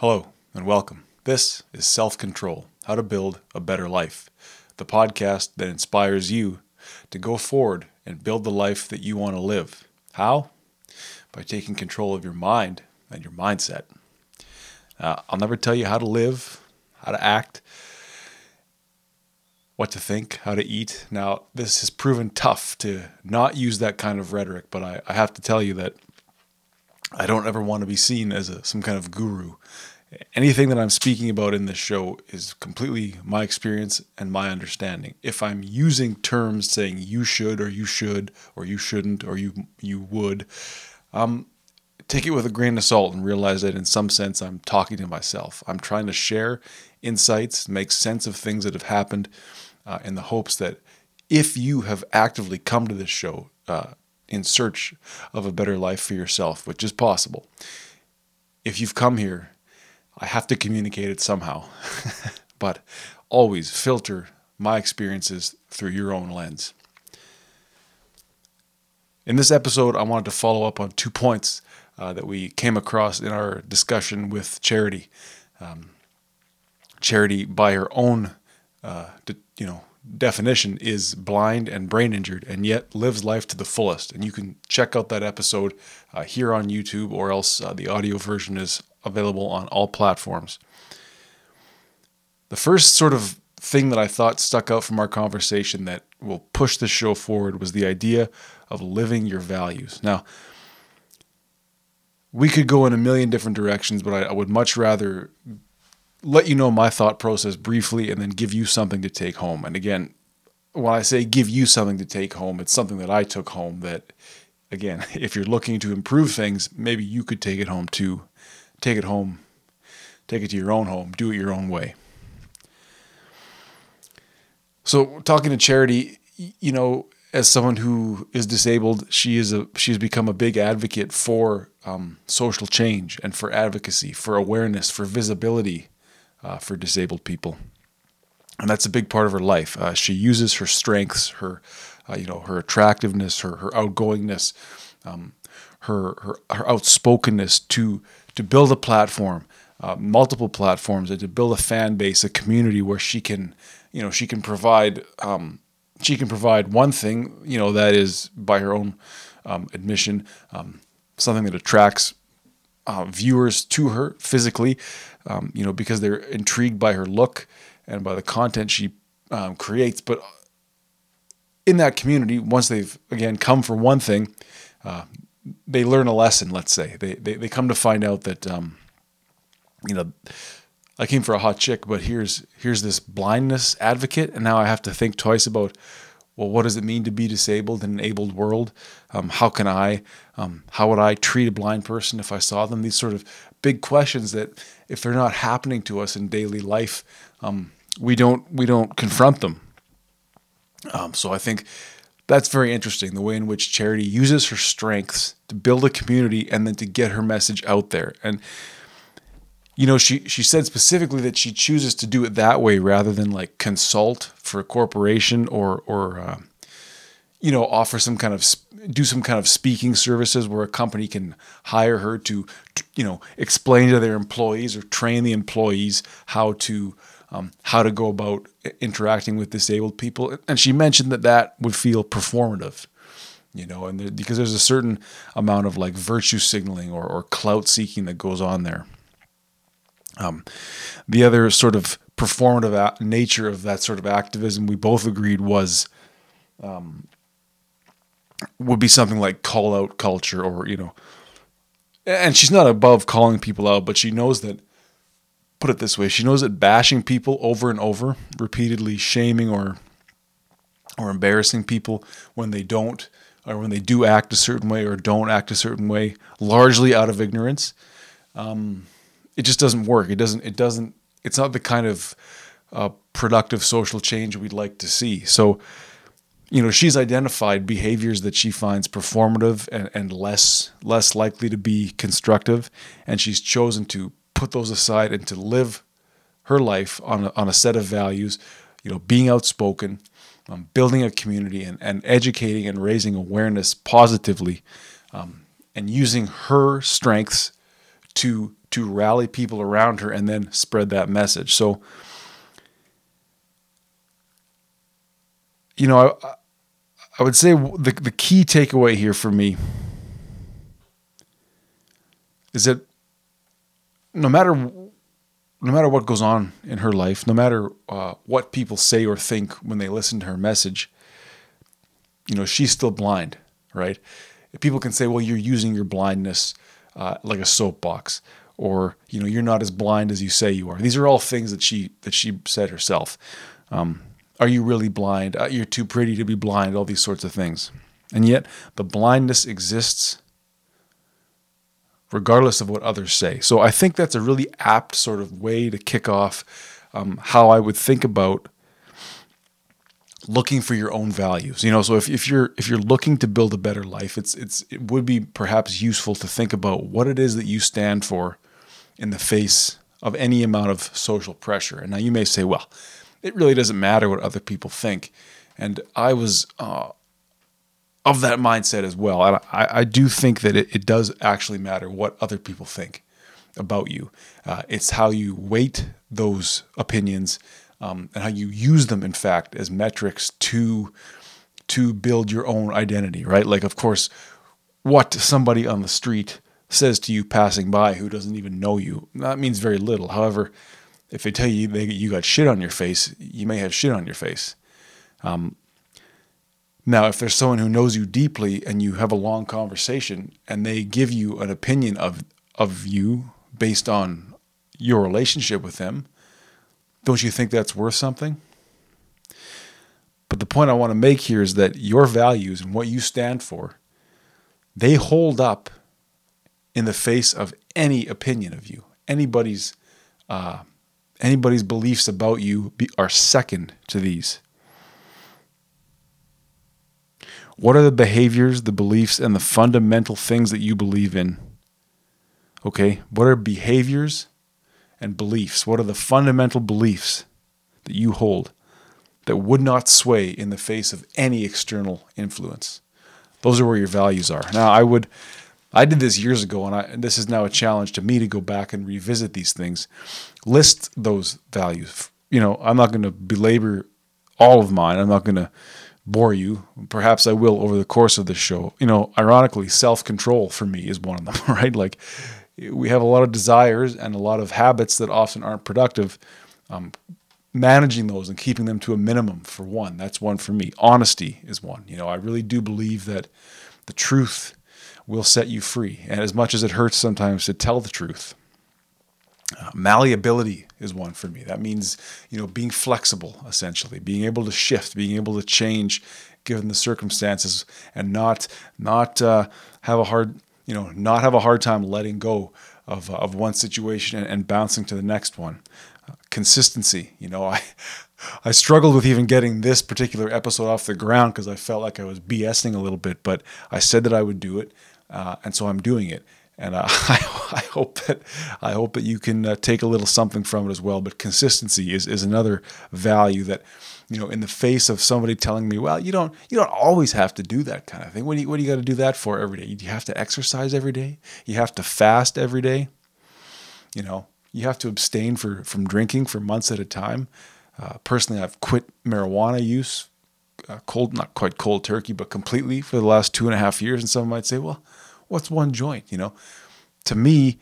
Hello and welcome. This is Self Control How to Build a Better Life, the podcast that inspires you to go forward and build the life that you want to live. How? By taking control of your mind and your mindset. Uh, I'll never tell you how to live, how to act, what to think, how to eat. Now, this has proven tough to not use that kind of rhetoric, but I, I have to tell you that I don't ever want to be seen as a, some kind of guru. Anything that I'm speaking about in this show is completely my experience and my understanding. If I'm using terms saying you should or you should or you shouldn't or you you would, um, take it with a grain of salt and realize that in some sense I'm talking to myself. I'm trying to share insights, make sense of things that have happened, uh, in the hopes that if you have actively come to this show uh, in search of a better life for yourself, which is possible, if you've come here, I have to communicate it somehow. but always filter my experiences through your own lens. In this episode, I wanted to follow up on two points uh, that we came across in our discussion with Charity. Um, Charity, by her own uh, you know definition is blind and brain injured and yet lives life to the fullest. And you can check out that episode uh, here on youtube or else uh, the audio version is available on all platforms. The first sort of thing that i thought stuck out from our conversation that will push the show forward was the idea of living your values. Now we could go in a million different directions but I, I would much rather let you know my thought process briefly and then give you something to take home. And again, when I say give you something to take home, it's something that I took home that, again, if you're looking to improve things, maybe you could take it home too. Take it home, take it to your own home, do it your own way. So, talking to Charity, you know, as someone who is disabled, she is a she's become a big advocate for um, social change and for advocacy, for awareness, for visibility, uh, for disabled people. And that's a big part of her life. Uh, she uses her strengths, her, uh, you know, her attractiveness, her her outgoingness, um, her, her her outspokenness to to build a platform, uh, multiple platforms, and to build a fan base, a community where she can, you know, she can provide um, she can provide one thing, you know, that is by her own um, admission, um, something that attracts uh, viewers to her physically, um, you know, because they're intrigued by her look and by the content she um, creates. But in that community, once they've again come for one thing, uh, they learn a lesson. Let's say they they, they come to find out that um, you know. I came for a hot chick, but here's here's this blindness advocate, and now I have to think twice about well, what does it mean to be disabled in an abled world? Um, how can I, um, how would I treat a blind person if I saw them? These sort of big questions that, if they're not happening to us in daily life, um, we don't we don't confront them. Um, so I think that's very interesting the way in which charity uses her strengths to build a community and then to get her message out there and you know, she she said specifically that she chooses to do it that way rather than like consult for a corporation or or uh, you know offer some kind of do some kind of speaking services where a company can hire her to you know explain to their employees or train the employees how to um, how to go about interacting with disabled people. And she mentioned that that would feel performative you know, and there, because there's a certain amount of like virtue signaling or, or clout seeking that goes on there. Um, the other sort of performative nature of that sort of activism we both agreed was um, would be something like call out culture or you know and she's not above calling people out but she knows that put it this way she knows that bashing people over and over repeatedly shaming or or embarrassing people when they don't or when they do act a certain way or don't act a certain way largely out of ignorance um, it just doesn't work. It doesn't. It doesn't. It's not the kind of uh, productive social change we'd like to see. So, you know, she's identified behaviors that she finds performative and, and less less likely to be constructive, and she's chosen to put those aside and to live her life on a, on a set of values. You know, being outspoken, um, building a community, and, and educating and raising awareness positively, um, and using her strengths to to rally people around her and then spread that message. So, you know, I, I would say the, the key takeaway here for me is that no matter no matter what goes on in her life, no matter uh, what people say or think when they listen to her message, you know, she's still blind, right? People can say, well, you're using your blindness uh, like a soapbox, or you know, you're not as blind as you say you are. These are all things that she that she said herself. Um, are you really blind? Uh, you're too pretty to be blind. All these sorts of things, and yet the blindness exists regardless of what others say. So I think that's a really apt sort of way to kick off um, how I would think about looking for your own values. You know, so if, if you're if you're looking to build a better life, it's it's it would be perhaps useful to think about what it is that you stand for in the face of any amount of social pressure. And now you may say, well, it really doesn't matter what other people think. And I was uh, of that mindset as well. And I, I do think that it, it, does actually matter what other people think about you. Uh, it's how you weight those opinions um, and how you use them, in fact, as metrics to to build your own identity. Right? Like, of course, what somebody on the street says to you passing by who doesn't even know you that means very little. However, if they tell you they, you got shit on your face, you may have shit on your face. Um, now, if there's someone who knows you deeply and you have a long conversation and they give you an opinion of of you based on your relationship with them, don't you think that's worth something? But the point I want to make here is that your values and what you stand for, they hold up in the face of any opinion of you. Anybody's uh, anybody's beliefs about you be, are second to these. What are the behaviors, the beliefs, and the fundamental things that you believe in? Okay, what are behaviors and beliefs? What are the fundamental beliefs that you hold that would not sway in the face of any external influence? Those are where your values are. Now, I would, I did this years ago, and, I, and this is now a challenge to me to go back and revisit these things. List those values. You know, I'm not going to belabor all of mine. I'm not going to bore you. Perhaps I will over the course of this show. You know, ironically, self control for me is one of them, right? Like we have a lot of desires and a lot of habits that often aren't productive. Um, managing those and keeping them to a minimum for one, that's one for me. Honesty is one. You know, I really do believe that the truth will set you free. And as much as it hurts sometimes to tell the truth, uh, malleability is one for me. That means, you know, being flexible, essentially, being able to shift, being able to change given the circumstances, and not not uh, have a hard, you know, not have a hard time letting go of uh, of one situation and, and, bouncing to the next one. Uh, consistency, you know, I. I struggled with even getting this particular episode off the ground because I felt like I was BSing a little bit, but I said that I would do it, uh, and so I'm doing it and uh, I, I, hope that I hope that you can uh, take a little something from it as well. But consistency is is another value that you know in the face of somebody telling me, well, you don't you don't always have to do that kind of thing. What do you, what do you got to do that for every day? You have to exercise every day. You have to fast every day. You know, you have to abstain for from drinking for months at a time. Uh, personally, I've quit marijuana use, uh, cold not quite cold turkey, but completely for the last two and a half years. And some might say, well what's one joint? You know, to me,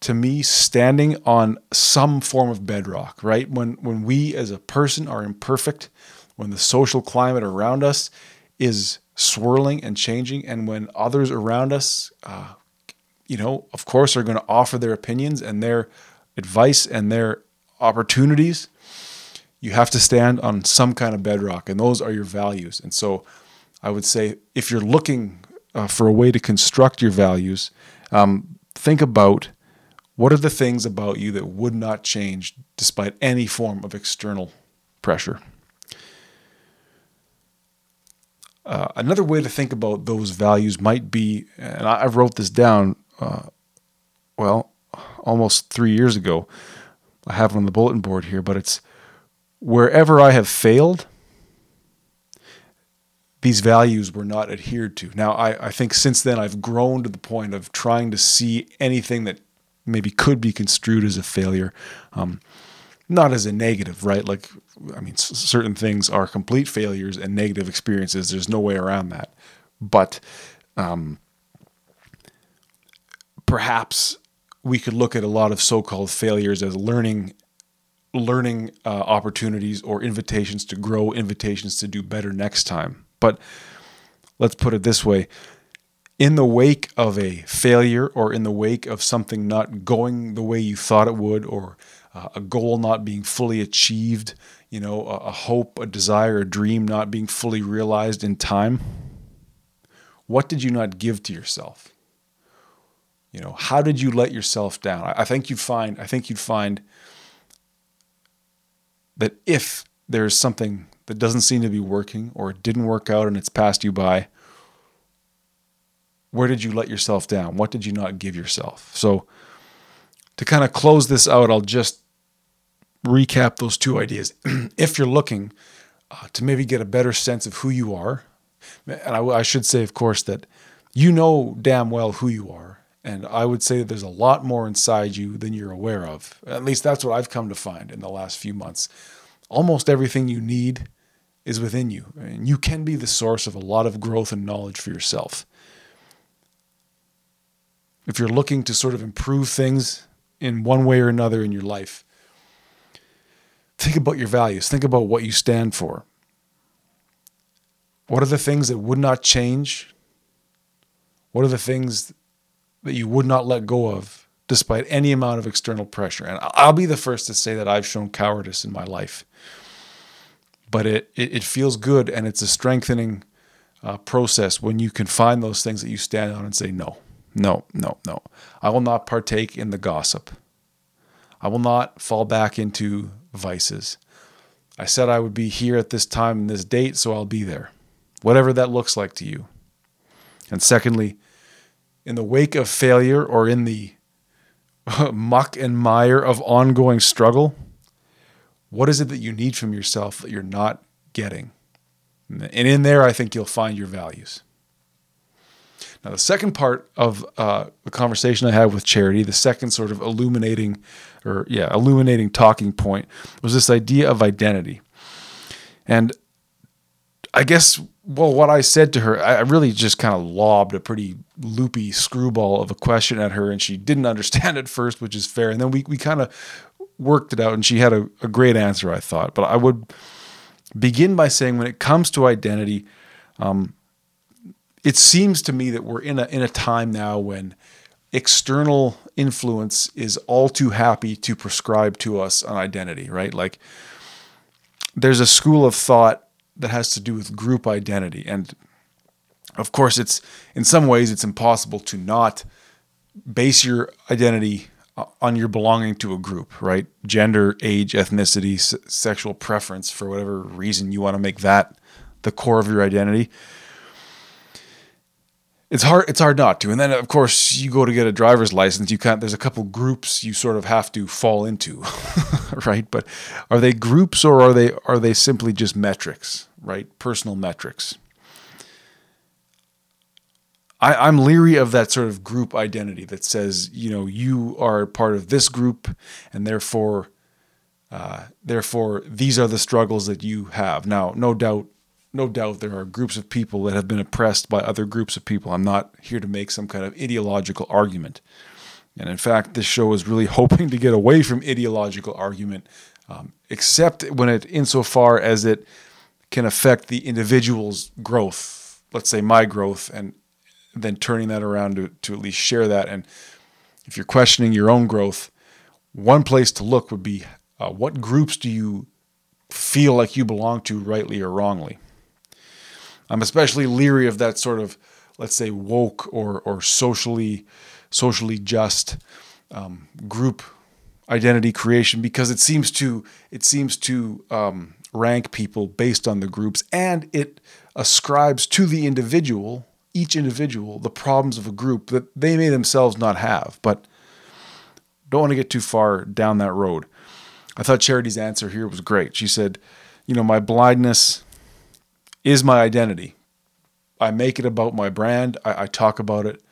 to me, standing on some form of bedrock, right? When when we as a person are imperfect, when the social climate around us is swirling and changing, and when others around us, uh, you know, of course, are going to offer their opinions and their advice and their opportunities, you have to stand on some kind of bedrock, and those are your values. And so, I would say if you're looking uh, for a way to construct your values, um, think about what are the things about you that would not change despite any form of external pressure. Uh, another way to think about those values might be, and I, I wrote this down, uh, well, almost three years ago. I have it on the bulletin board here, but it's wherever I have failed, these values were not adhered to. Now, I, I think since then I've grown to the point of trying to see anything that maybe could be construed as a failure. Um, not as a negative, right? Like, I mean, s- certain things are complete failures and negative experiences. There's no way around that. But um, perhaps we could look at a lot of so-called failures as learning learning uh, opportunities or invitations to grow, invitations to do better next time. But let's put it this way in the wake of a failure or in the wake of something not going the way you thought it would or uh, a goal not being fully achieved, you know, a, a hope, a desire, a dream not being fully realized in time, what did you not give to yourself? You know, how did you let yourself down? I, think you'd find I think you'd find that if there's something that doesn't seem to be working or it didn't work out and it's passed you by, where did you let yourself down? What did you not give yourself? So, to kind of close this out, I'll just recap those two ideas. if you're looking uh, to maybe get a better sense of who you are, and I, I should say, of course, that you know damn well who you are. And I would say that there's a lot more inside you than you're aware of. At least that's what I've come to find in the last few months. Almost everything you need is within you, and you can be the source of a lot of growth and knowledge for yourself. If you're looking to sort of improve things in one way or another in your life, think about your values, think about what you stand for. What are the things that would not change? What are the things that you would not let go of despite any amount of external pressure. And I'll be the first to say that I've shown cowardice in my life. But it, it, it feels good and it's a strengthening uh, process when you can find those things that you stand on and say, no, no, no, no. I will not partake in the gossip. I will not fall back into vices. I said I would be here at this time and this date, so I'll be there, whatever that looks like to you. And secondly, in the wake of failure or in the muck and mire of ongoing struggle, what is it that you need from yourself that you're not getting? And in there, I think you'll find your values. Now, the second part of uh, the conversation I had with Charity, the second sort of illuminating, or yeah, illuminating talking point was this idea of identity. And I guess, well, what I said to her, I really just kind of lobbed a pretty loopy screwball of a question at her, and she didn't understand at first, which is fair. And then we, we kind of worked it out, and she had a, a great answer, I thought. But I would begin by saying when it comes to identity, um, it seems to me that we're in a in a time now when external influence is all too happy to prescribe to us an identity, right? Like there's a school of thought that has to do with group identity and of course it's in some ways it's impossible to not base your identity uh, on your belonging to a group, right? Gender, age, ethnicity, s- sexual preference for whatever reason you want to make that the core of your identity it's hard it's hard not to. And then of course you go to get a driver's license you can't there's a couple groups you sort of have to fall into right? But are they groups or are they are they simply just metrics right? Personal metrics. I, i'm leery of that sort of group identity that says you know you are part of this group and therefore uh, therefore these are the struggles that you have. Now no doubt no doubt there are groups of people that have been oppressed by other groups of people. I'm not here to make some kind of ideological argument. And in fact, this show is really hoping to get away from ideological argument, um, except when it, insofar as it can affect the individual's growth, let's say my growth, and then turning that around to, to at least share that. And if you're questioning your own growth, one place to look would be uh, what groups do you feel like you belong to, rightly or wrongly? I'm especially leery of that sort of, let's say, woke or or socially socially just um, group identity creation because it seems to it seems to um, rank people based on the groups and it ascribes to the individual each individual the problems of a group that they may themselves not have. But don't want to get too far down that road. I thought charity's answer here was great. She said you know my blindness is my identity. I make it about my brand. I, I, talk about it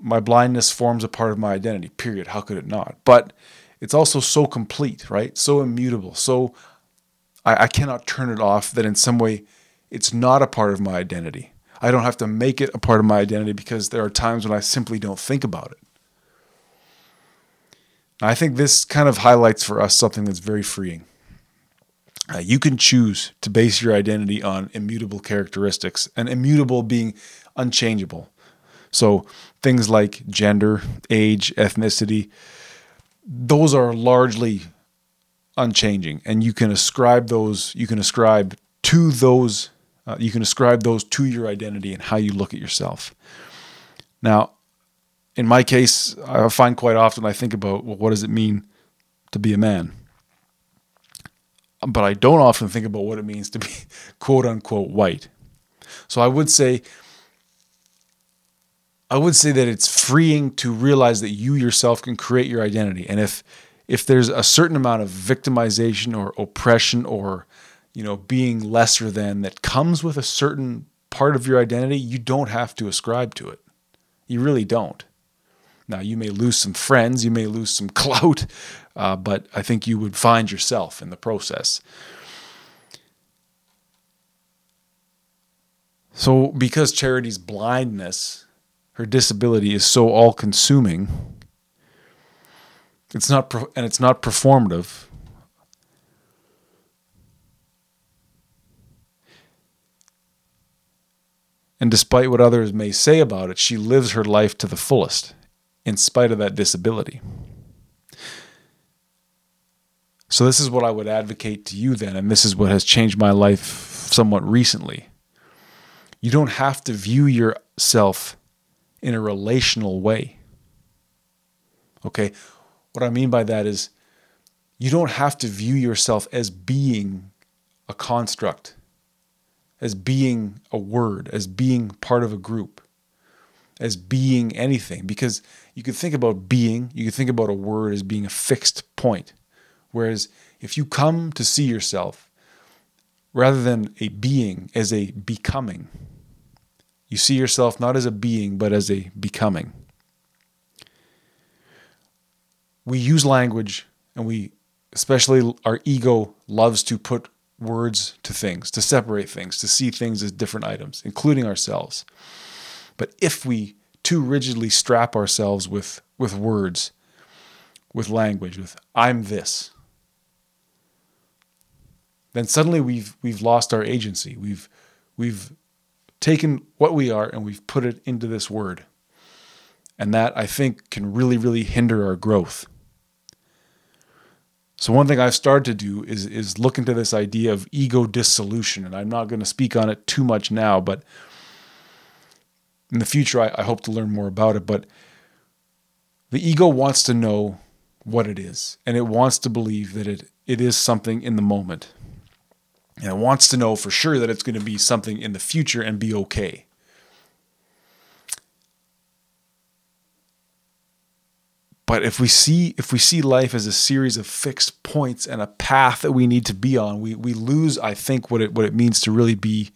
my blindness forms a part of my identity, period. How could it not? But it's also so complete, right? So immutable. So I, I cannot turn it off that in some way it's not a part of my identity. I don't have to make it a part of my identity because there are times when I simply don't think about it. I think this kind of highlights for us something that's very freeing. Uh, you can choose to base your identity on immutable characteristics, and immutable being unchangeable. So things like gender, age, ethnicity, those are largely unchanging, and you can ascribe those. You can ascribe to those. Uh, you can ascribe those to your identity and how you look at yourself. Now, in my case, I find quite often I think about well, what does it mean to be a man? But I don't often think about what it means to be quote unquote white. So I would say I would say that it's freeing to realize that you yourself can create your identity. And if if there's a certain amount of victimization or oppression or you know being lesser than that comes with a certain part of your identity, you don't have to ascribe to it. You really don't. Now, you may lose some friends, you may lose some clout, uh, but I think you would find yourself in the process. So, because Charity's blindness, her disability is so all consuming, it's not, and it's not performative. And despite what others may say about it, she lives her life to the fullest in spite of that disability. So, this is what I would advocate to you then, and this is what has changed my life somewhat recently. You don't have to view yourself in a relational way. Okay? What I mean by that is you don't have to view yourself as being a construct, as being a word, as being part of a group, as being anything, because you could think about being, you could think about a word as being a fixed point. Whereas if you come to see yourself rather than a being as a becoming, you see yourself not as a being, but as a becoming. We use language and we, especially our ego, loves to put words to things, to separate things, to see things as different items, including ourselves. But if we too rigidly strap ourselves with, with words, with language, with I'm this, then suddenly we've we've lost our agency. We've we've taken what we are and we've put it into this word. And that I think can really, really hinder our growth. So one thing I've started to do is is look into this idea of ego dissolution. And I'm not going to speak on it too much now, but in the future, I, I hope to learn more about it. But the ego wants to know what it is, and it wants to believe that it, it is something in the moment. And wants to know for sure that it's going to be something in the future and be okay. But if we see if we see life as a series of fixed points and a path that we need to be on, we, we lose, I think, what it what it means to really be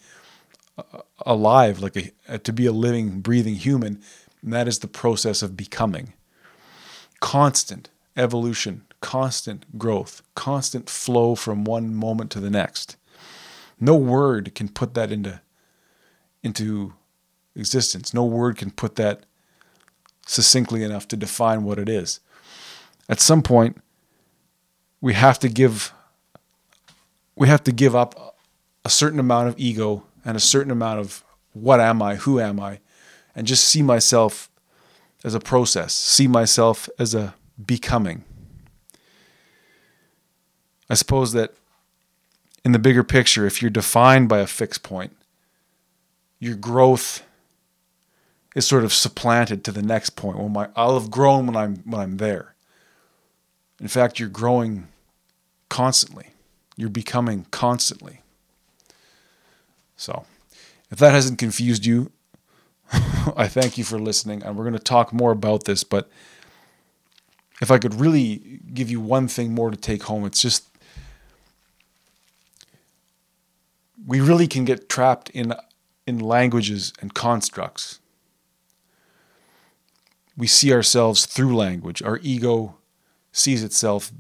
uh, alive, like a, uh, to be a living, breathing human, and that is the process of becoming. Constant evolution, constant growth, constant flow from one moment to the next. No word can put that into into existence. No word can put that succinctly enough to define what it is. At some point, we have to give we have to give up a certain amount of ego and a certain amount of what am I, who am I, and just see myself as a process, see myself as a becoming. I suppose that in the bigger picture, if you're defined by a fixed point, your growth is sort of supplanted to the next point. Well, my I'll have grown when I'm when I'm there. In fact, you're growing constantly. You're becoming constantly. So, if that hasn't confused you, I thank you for listening. And we're going to talk more about this. But if I could really give you one thing more to take home, it's just we really can get trapped in in languages and constructs. we see ourselves through language. Our ego sees itself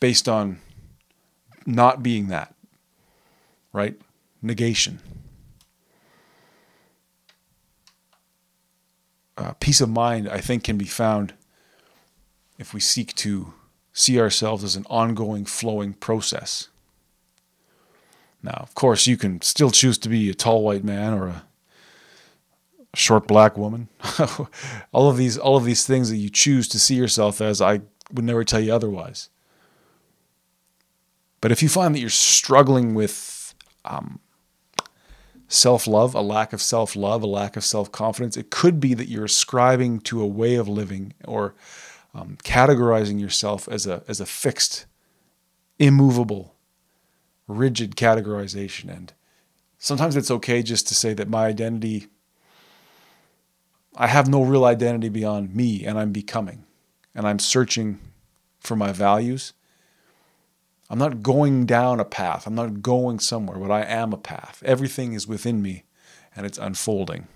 based on not being that, right? Negation. Uh, peace of mind, I think, can be found if we seek to see ourselves as an ongoing, flowing process. Now, of course, you can still choose to be a tall white man or a short black woman. all of these, all of these things that you choose to see yourself as, I would never tell you otherwise. But if you find that you're struggling with um, self love, a lack of self love, a lack of self confidence, it could be that you're ascribing to a way of living or um, categorizing yourself as a, as a fixed, immovable, rigid categorization. And sometimes it's okay just to say that my identity, I have no real identity beyond me and I'm becoming and I'm searching for my values. I'm not going down a path. I'm not going somewhere, but I am a path. Everything is within me and it's unfolding.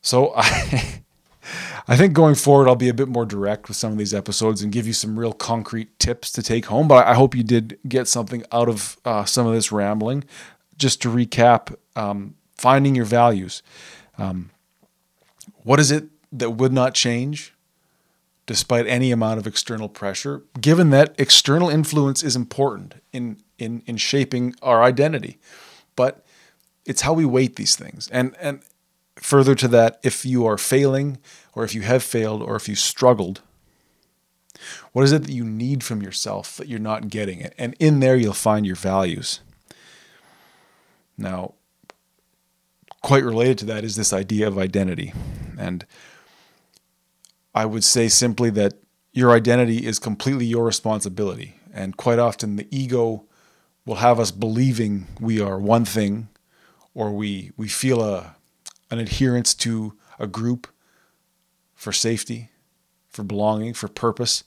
So I I think going forward I'll be a bit more direct with some of these episodes and give you some real concrete tips to take home. But I hope you did get something out of uh, some of this rambling. Just to recap, um, finding your values. Um, what is it that would not change despite any amount of external pressure, given that external influence is important in, in, in shaping our identity. But it's how we weight these things. And, and further to that, if you are failing, or if you have failed, or if you struggled, what is it that you need from yourself that you're not getting? It? And in there, you'll find your values. Now, quite related to that is this idea of identity. And I would say simply that your identity is completely your responsibility. And quite often, the ego will have us believing we are one thing, or we, we feel a, an adherence to a group for safety, for belonging, for purpose.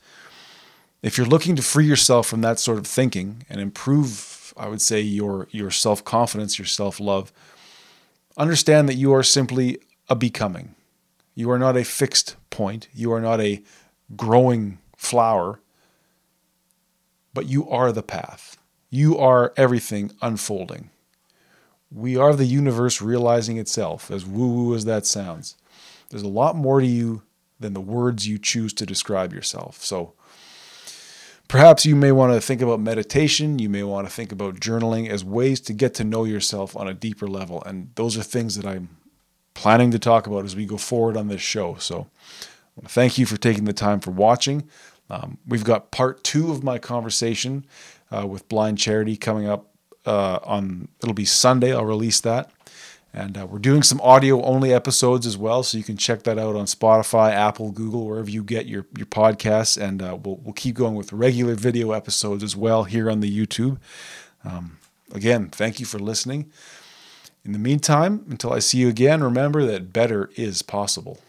If you're looking to free yourself from that sort of thinking and improve, I would say, your, your self confidence, your self love, understand that you are simply a becoming. You are not a fixed point. You are not a growing flower, but you are the path. You are everything unfolding. We are the universe realizing itself, as woo woo as that sounds. There's a lot more to you than the words you choose to describe yourself. So perhaps you may want to think about meditation. You may want to think about journaling as ways to get to know yourself on a deeper level. And those are things that I'm planning to talk about as we go forward on this show. So thank you for taking the time for watching. Um, we've got part two of my conversation uh, with Blind Charity coming up uh, on, it'll be Sunday. I'll release that. And uh, we're doing some audio only episodes as well, so you can check that out on Spotify, Apple, Google, wherever you get your, your podcasts. And uh, we'll, we'll keep going with regular video episodes as well here on the YouTube. Um, again, thank you for listening. In the meantime, until I see you again, remember that better is possible.